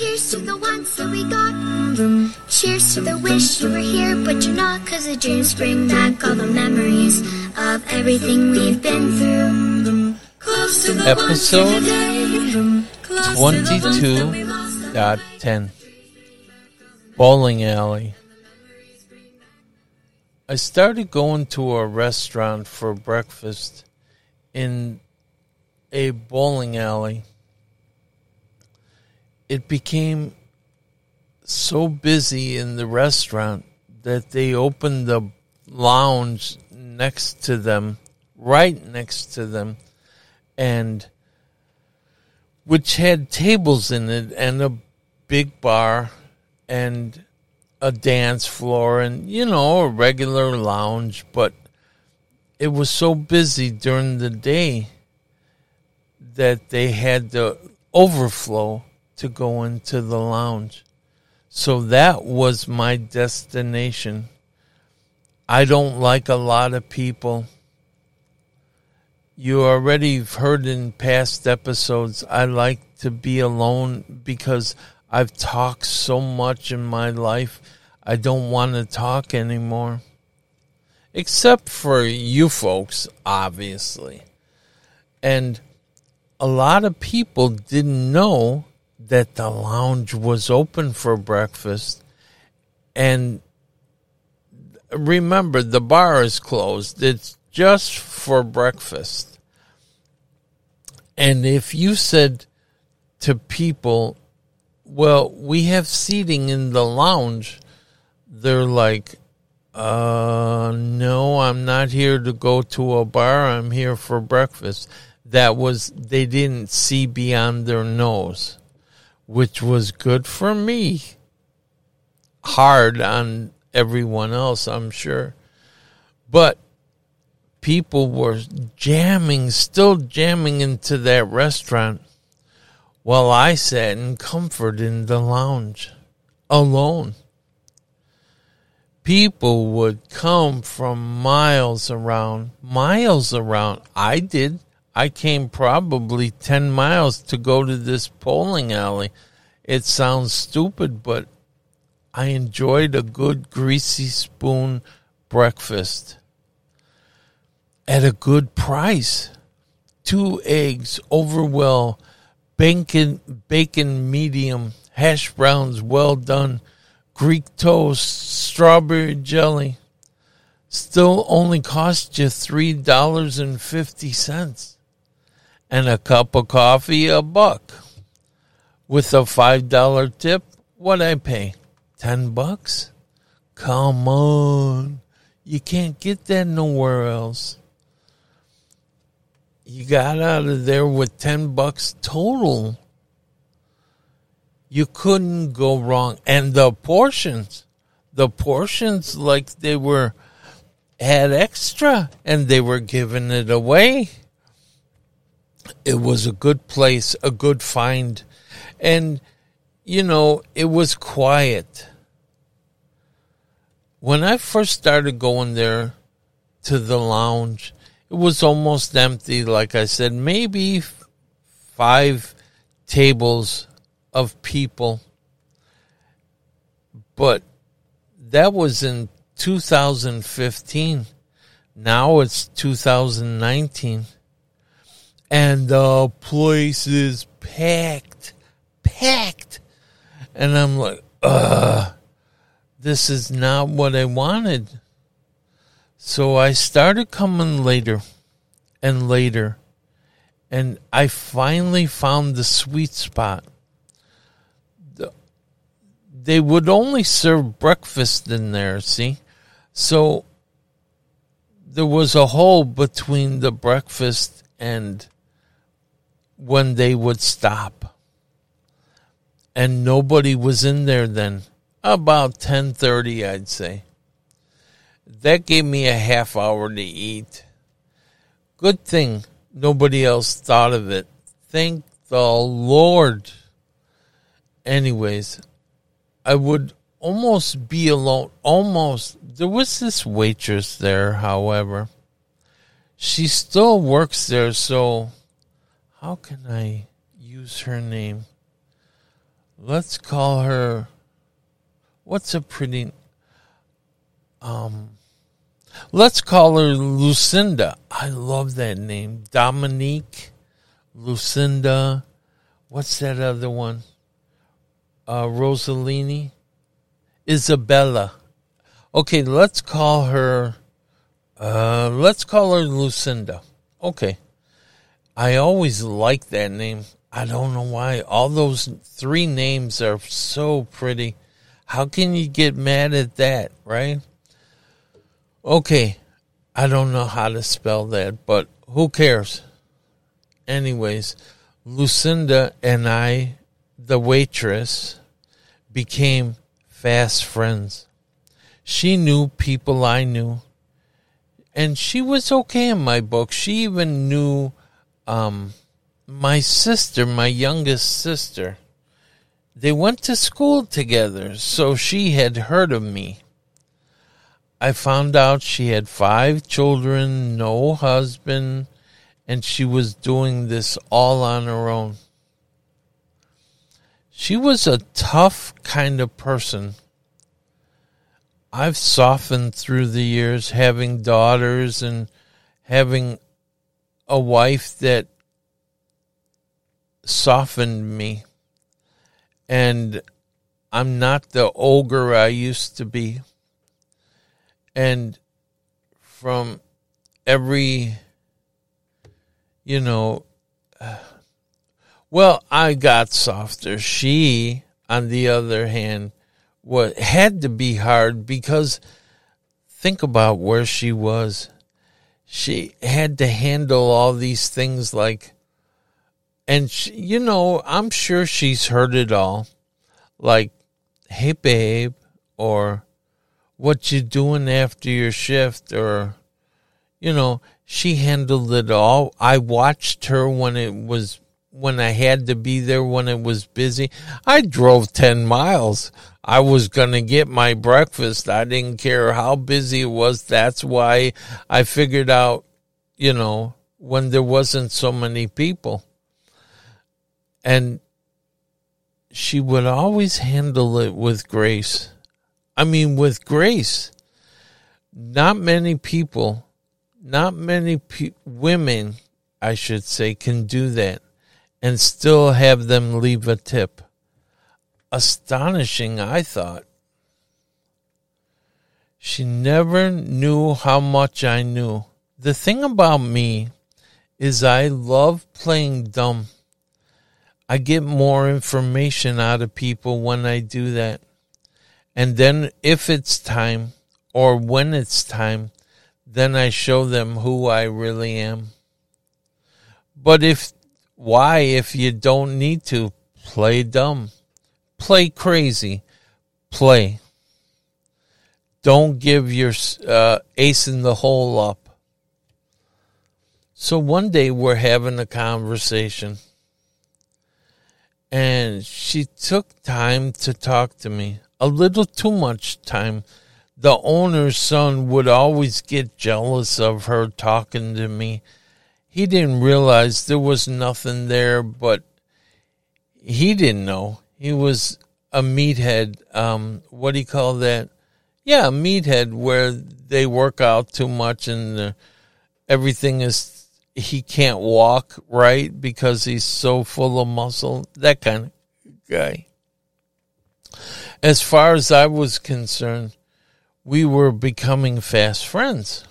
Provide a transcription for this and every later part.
Here's to the ones that we got. Cheers to the wish you were here, but you're not. Cause the dreams bring back all the memories of everything we've been through. Close to the Episode ones of today. Close to the ones that we 22 dot 10 bowling alley i started going to a restaurant for breakfast in a bowling alley it became so busy in the restaurant that they opened the lounge next to them right next to them and which had tables in it and a big bar and a dance floor and you know a regular lounge but it was so busy during the day that they had the overflow to go into the lounge so that was my destination i don't like a lot of people you already heard in past episodes, I like to be alone because I've talked so much in my life. I don't want to talk anymore. Except for you folks, obviously. And a lot of people didn't know that the lounge was open for breakfast. And remember, the bar is closed. It's just for breakfast. And if you said to people, well, we have seating in the lounge, they're like, uh, no, I'm not here to go to a bar. I'm here for breakfast. That was, they didn't see beyond their nose, which was good for me. Hard on everyone else, I'm sure. But people were jamming, still jamming into that restaurant while I sat in comfort in the lounge alone. People would come from miles around, miles around. I did. I came probably 10 miles to go to this polling alley. It sounds stupid, but I enjoyed a good greasy spoon breakfast at a good price. Two eggs over well, bacon bacon medium, hash browns well done, Greek toast, strawberry jelly. Still only cost you three dollars and fifty cents. And a cup of coffee a buck. With a five dollar tip, what I pay? Ten bucks? Come on. You can't get that nowhere else you got out of there with 10 bucks total. You couldn't go wrong. And the portions, the portions like they were had extra and they were giving it away. It was a good place, a good find. And, you know, it was quiet. When I first started going there to the lounge, it was almost empty. Like I said, maybe five tables of people. But that was in 2015. Now it's 2019. And the place is packed, packed. And I'm like, ugh, this is not what I wanted. So I started coming later and later, and I finally found the sweet spot. The, they would only serve breakfast in there, see? So there was a hole between the breakfast and when they would stop. And nobody was in there then. About 10:30 I'd say that gave me a half hour to eat. Good thing nobody else thought of it. Thank the Lord. Anyways, I would almost be alone. Almost. There was this waitress there, however. She still works there, so how can I use her name? Let's call her. What's a pretty. Um, let's call her Lucinda. I love that name. Dominique, Lucinda. What's that other one? Uh, Rosalini, Isabella. Okay, let's call her. Uh, let's call her Lucinda. Okay. I always like that name. I don't know why. All those three names are so pretty. How can you get mad at that, right? Okay. I don't know how to spell that, but who cares? Anyways, Lucinda and I, the waitress, became fast friends. She knew people I knew. And she was okay in my book. She even knew um, my sister, my youngest sister, they went to school together, so she had heard of me. I found out she had five children, no husband, and she was doing this all on her own. She was a tough kind of person. I've softened through the years having daughters and having a wife that softened me. And I'm not the ogre I used to be. And from every, you know, well, I got softer. She, on the other hand, what had to be hard because think about where she was she had to handle all these things like and she, you know i'm sure she's heard it all like hey babe or what you doing after your shift or you know she handled it all i watched her when it was when i had to be there when it was busy i drove 10 miles I was going to get my breakfast. I didn't care how busy it was. That's why I figured out, you know, when there wasn't so many people. And she would always handle it with grace. I mean, with grace. Not many people, not many pe- women, I should say, can do that and still have them leave a tip astonishing, I thought. She never knew how much I knew. The thing about me is I love playing dumb. I get more information out of people when I do that. And then if it's time or when it's time, then I show them who I really am. But if, why, if you don't need to, play dumb? play crazy, play. Don't give your uh, ace in the hole up. So one day we're having a conversation, and she took time to talk to me, a little too much time. The owner's son would always get jealous of her talking to me. He didn't realize there was nothing there, but he didn't know. He was a meathead. Um, what do you call that? Yeah, meathead where they work out too much and everything is he can't walk right because he's so full of muscle. That kind of guy. As far as I was concerned, we were becoming fast friends.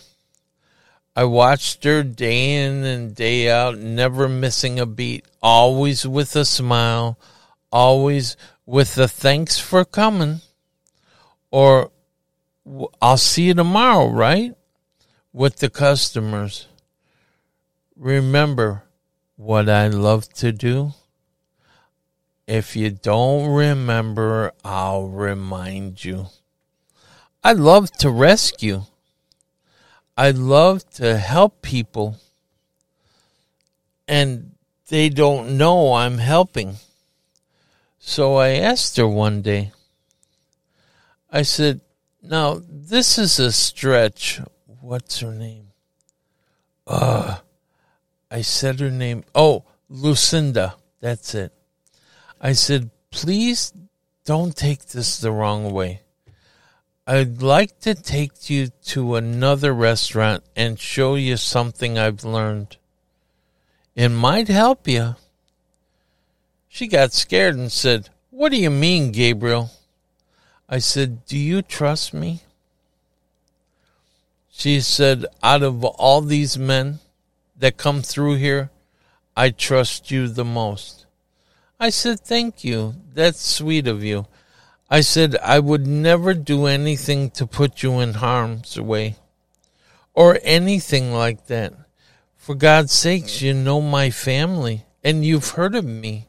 I watched her day in and day out, never missing a beat, always with a smile always with the thanks for coming or I'll see you tomorrow, right? With the customers. Remember what I love to do? If you don't remember, I'll remind you. I love to rescue. I love to help people. And they don't know I'm helping. So I asked her one day, I said, Now, this is a stretch. What's her name? Uh, I said her name. Oh, Lucinda. That's it. I said, please don't take this the wrong way. I'd like to take you to another restaurant and show you something I've learned. It might help you. She got scared and said, What do you mean, Gabriel? I said, Do you trust me? She said, Out of all these men that come through here, I trust you the most. I said, Thank you. That's sweet of you. I said, I would never do anything to put you in harm's way or anything like that. For God's sakes, you know my family and you've heard of me.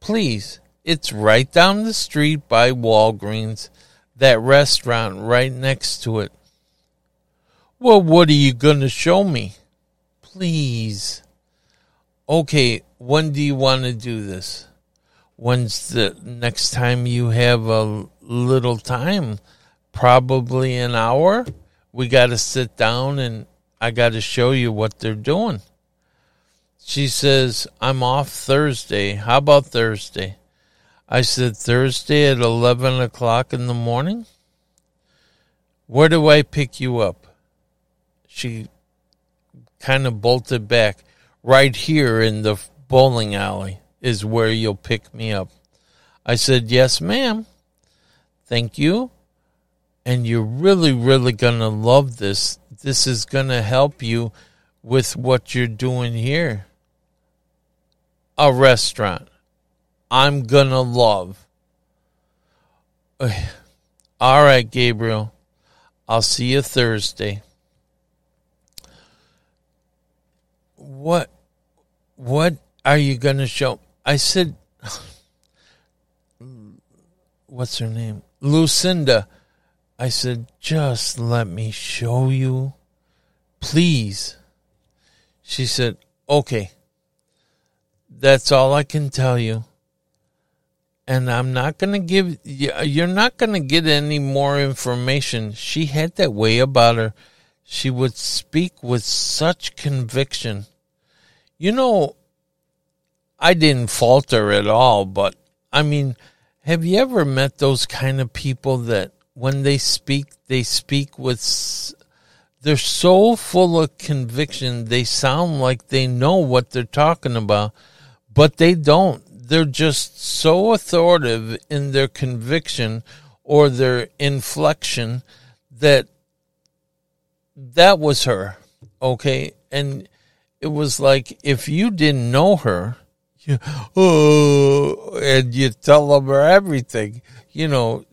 Please, it's right down the street by Walgreens, that restaurant right next to it. Well, what are you going to show me? Please. Okay, when do you want to do this? When's the next time you have a little time? Probably an hour. We got to sit down and I got to show you what they're doing. She says, I'm off Thursday. How about Thursday? I said, Thursday at 11 o'clock in the morning? Where do I pick you up? She kind of bolted back. Right here in the bowling alley is where you'll pick me up. I said, Yes, ma'am. Thank you. And you're really, really going to love this. This is going to help you with what you're doing here. A restaurant. I'm going to love. All right, Gabriel. I'll see you Thursday. What what are you going to show I said, what's her name? Lucinda. I said, just let me show you, please. She said, okay. That's all I can tell you. And I'm not going to give you, you're not going to get any more information. She had that way about her. She would speak with such conviction. You know, I didn't falter at all, but I mean, have you ever met those kind of people that when they speak, they speak with, they're so full of conviction, they sound like they know what they're talking about, but they don't. They're just so authoritative in their conviction or their inflection that that was her. Okay. And it was like if you didn't know her, you, oh, and you tell them everything. You know,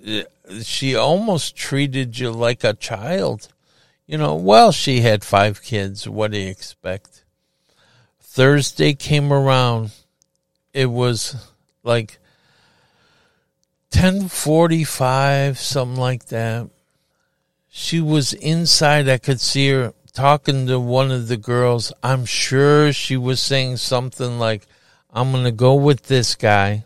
she almost treated you like a child. You know, well, she had five kids. What do you expect? Thursday came around. It was like 1045, something like that. She was inside. I could see her talking to one of the girls. I'm sure she was saying something like, I'm going to go with this guy.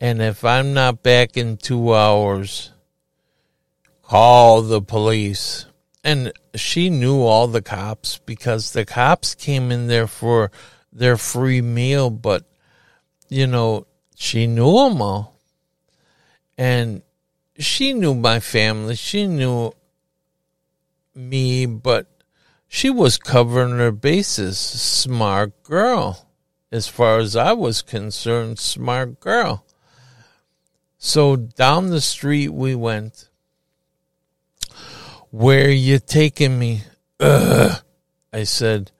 And if I'm not back in two hours, call the police. And she knew all the cops because the cops came in there for their free meal, but, you know, she knew them all. And she knew my family. She knew me, but she was covering her bases. Smart girl as far as I was concerned, smart girl. So down the street we went. Where you taking me? Ugh. I said,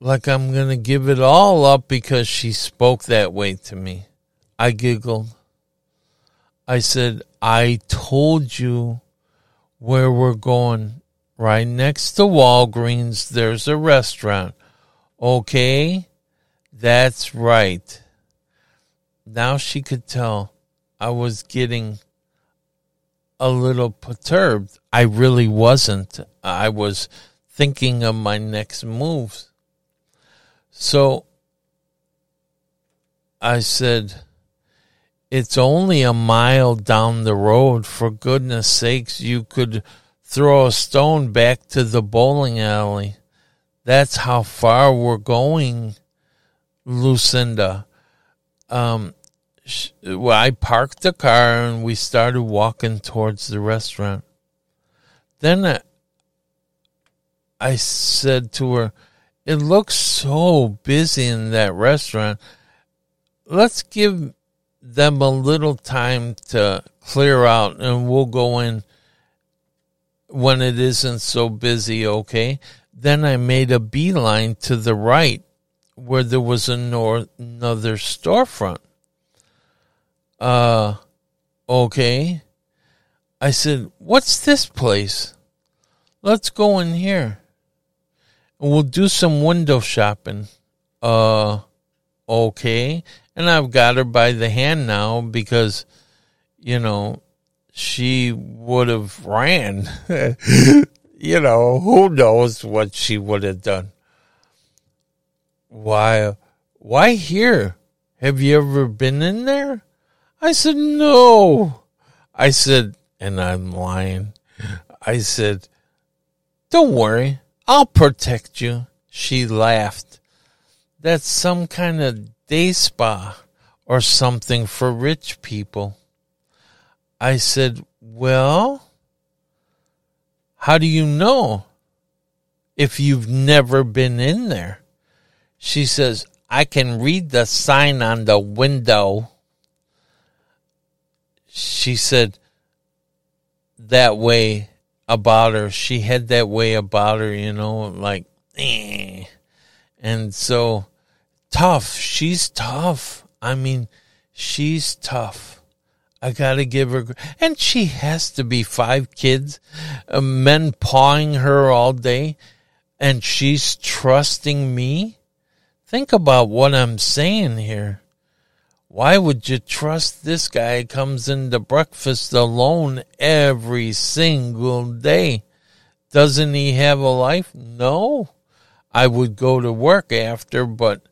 like I'm going to give it all up because she spoke that way to me. I giggled. I said, I told you where we're going. Right next to Walgreens, there's a restaurant. Okay? That's right. Now she could tell I was getting a little perturbed. I really wasn't. I was thinking of my next moves. So I said, It's only a mile down the road. For goodness sakes, you could throw a stone back to the bowling alley. That's how far we're going. Lucinda. Um, sh- well, I parked the car and we started walking towards the restaurant. Then I, I said to her, It looks so busy in that restaurant. Let's give them a little time to clear out and we'll go in when it isn't so busy, okay? Then I made a beeline to the right where there was a another storefront. Uh, okay. I said, What's this place? Let's go in here. And we'll do some window shopping. Uh, okay. And I've got her by the hand now because, you know, she would have ran. you know, who knows what she would have done. Why, why here? Have you ever been in there? I said, no. I said, and I'm lying. I said, don't worry. I'll protect you. She laughed. That's some kind of day spa or something for rich people. I said, well, how do you know if you've never been in there? She says, I can read the sign on the window. She said that way about her. She had that way about her, you know, like, eh. And so tough. She's tough. I mean, she's tough. I gotta give her, and she has to be five kids, uh, men pawing her all day, and she's trusting me. Think about what I'm saying here. Why would you trust this guy comes into breakfast alone every single day? Doesn't he have a life? No. I would go to work after, but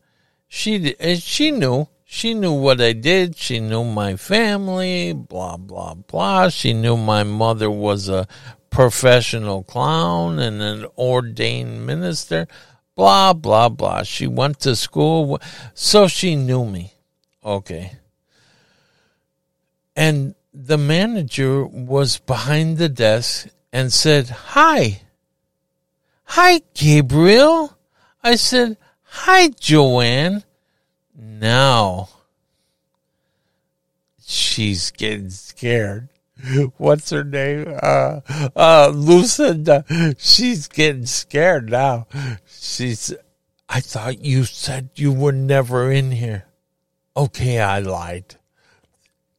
she she knew she knew what I did. She knew my family, blah, blah, blah. She knew my mother was a professional clown and an ordained minister, blah, blah, blah. She went to school, so she knew me. Okay. And the manager was behind the desk and said, Hi. Hi, Gabriel. I said, Hi, Joanne now she's getting scared. What's her name? Uh, uh, Lucinda. She's getting scared now. She's, I thought you said you were never in here. Okay, I lied.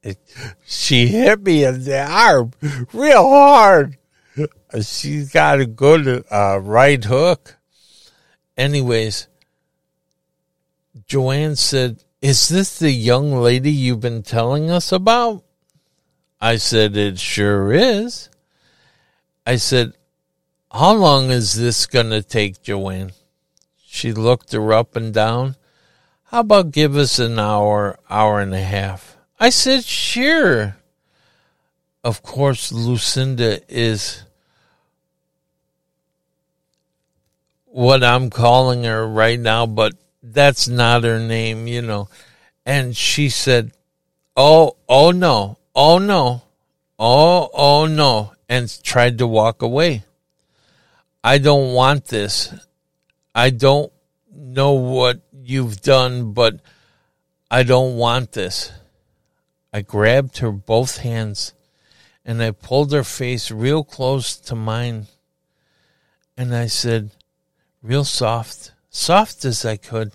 It, she hit me in the arm real hard. She's got a good uh, right hook. Anyways, Joanne said, Is this the young lady you've been telling us about? I said, It sure is. I said, How long is this going to take, Joanne? She looked her up and down. How about give us an hour, hour and a half? I said, Sure. Of course, Lucinda is what I'm calling her right now, but that's not her name, you know. And she said, Oh, oh no, oh no, oh, oh no, and tried to walk away. I don't want this. I don't know what you've done, but I don't want this. I grabbed her both hands and I pulled her face real close to mine. And I said, real soft, soft as I could.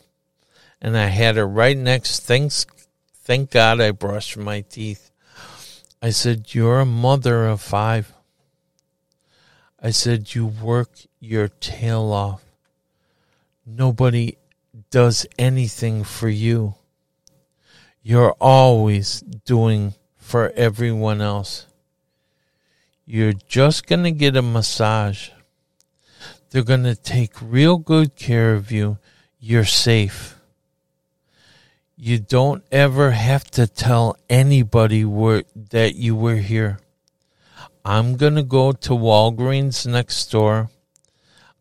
And I had her right next. Thanks, thank God I brushed my teeth. I said, You're a mother of five. I said, You work your tail off. Nobody does anything for you. You're always doing for everyone else. You're just going to get a massage. They're going to take real good care of you. You're safe. You don't ever have to tell anybody where, that you were here. I'm going to go to Walgreens next door.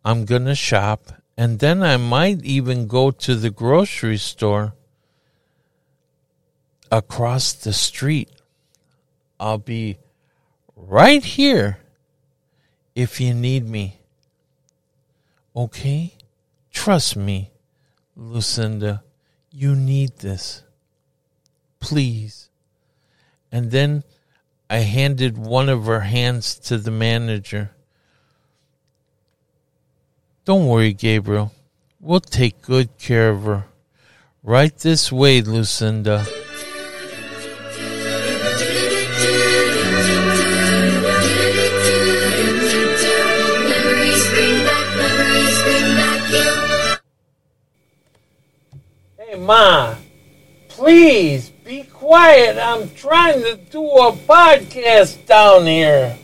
I'm going to shop. And then I might even go to the grocery store. across the street. I'll be right here if you need me. Okay? Trust me, Lucinda. You need this. Please. And then I handed one of her hands to the manager. Don't worry, Gabriel. We'll take good care of her. Right this way, Lucinda. Ma, please be quiet. I'm trying to do a podcast down here.